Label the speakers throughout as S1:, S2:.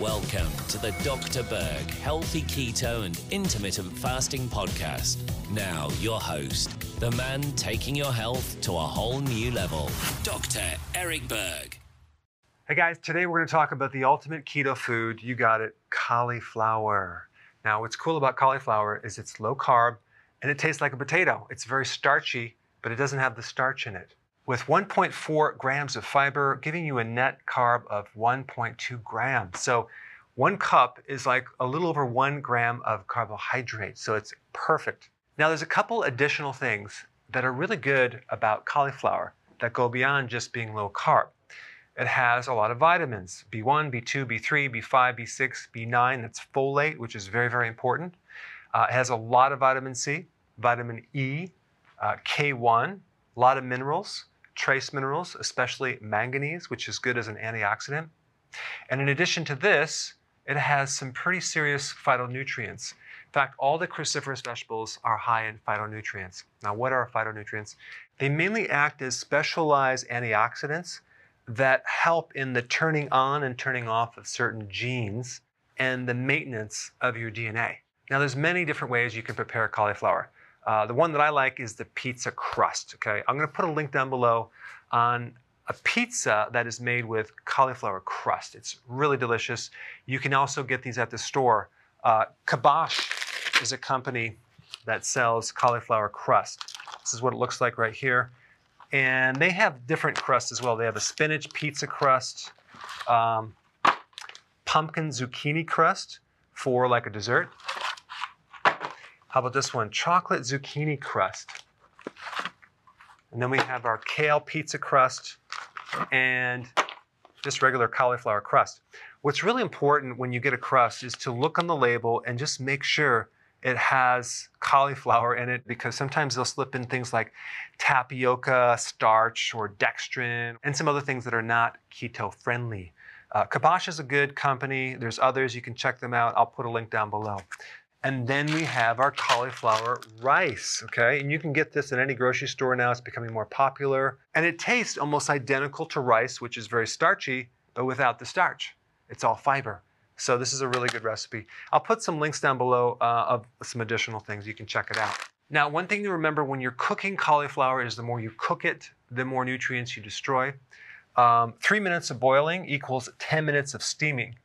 S1: Welcome to the Dr. Berg Healthy Keto and Intermittent Fasting Podcast. Now, your host, the man taking your health to a whole new level, Dr. Eric Berg.
S2: Hey guys, today we're going to talk about the ultimate keto food. You got it, cauliflower. Now, what's cool about cauliflower is it's low carb and it tastes like a potato. It's very starchy, but it doesn't have the starch in it with 1.4 grams of fiber, giving you a net carb of 1.2 grams. So one cup is like a little over one gram of carbohydrate. So it's perfect. Now there's a couple additional things that are really good about cauliflower that go beyond just being low carb. It has a lot of vitamins, B1, B2, B3, B5, B6, B9, that's folate, which is very, very important. Uh, it has a lot of vitamin C, vitamin E, uh, K1, a lot of minerals, trace minerals, especially manganese, which is good as an antioxidant. And in addition to this, it has some pretty serious phytonutrients. In fact, all the cruciferous vegetables are high in phytonutrients. Now, what are phytonutrients? They mainly act as specialized antioxidants that help in the turning on and turning off of certain genes and the maintenance of your DNA. Now, there's many different ways you can prepare cauliflower. Uh, the one that I like is the pizza crust. Okay, I'm going to put a link down below on a pizza that is made with cauliflower crust. It's really delicious. You can also get these at the store. Uh, Kabosh is a company that sells cauliflower crust. This is what it looks like right here. And they have different crusts as well. They have a spinach pizza crust, um, pumpkin zucchini crust for like a dessert. How about this one? Chocolate zucchini crust. And then we have our kale pizza crust and just regular cauliflower crust. What's really important when you get a crust is to look on the label and just make sure it has cauliflower in it because sometimes they'll slip in things like tapioca, starch, or dextrin, and some other things that are not keto friendly. Uh, Kabosh is a good company. There's others. You can check them out. I'll put a link down below. And then we have our cauliflower rice, okay? And you can get this at any grocery store now. It's becoming more popular. And it tastes almost identical to rice, which is very starchy, but without the starch. It's all fiber. So this is a really good recipe. I'll put some links down below uh, of some additional things. You can check it out. Now, one thing to remember when you're cooking cauliflower is the more you cook it, the more nutrients you destroy. Um, three minutes of boiling equals 10 minutes of steaming.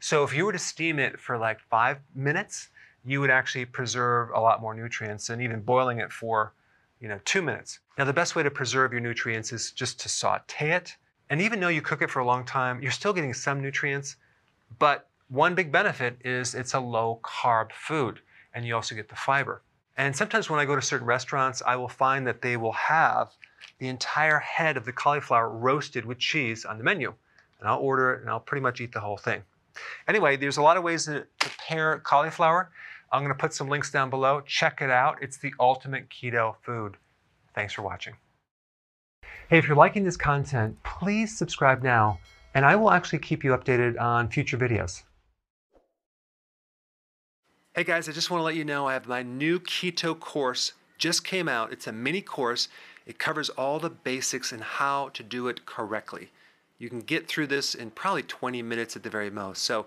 S2: So if you were to steam it for like five minutes, you would actually preserve a lot more nutrients than even boiling it for you know, two minutes. Now, the best way to preserve your nutrients is just to saute it. And even though you cook it for a long time, you're still getting some nutrients. But one big benefit is it's a low carb food, and you also get the fiber. And sometimes when I go to certain restaurants, I will find that they will have the entire head of the cauliflower roasted with cheese on the menu. And I'll order it and I'll pretty much eat the whole thing. Anyway, there's a lot of ways to prepare cauliflower. I'm going to put some links down below. Check it out. It's the ultimate keto food. Thanks for watching. Hey, if you're liking this content, please subscribe now, and I will actually keep you updated on future videos. Hey guys, I just want to let you know I have my new keto course just came out. It's a mini course. It covers all the basics and how to do it correctly. You can get through this in probably 20 minutes at the very most. So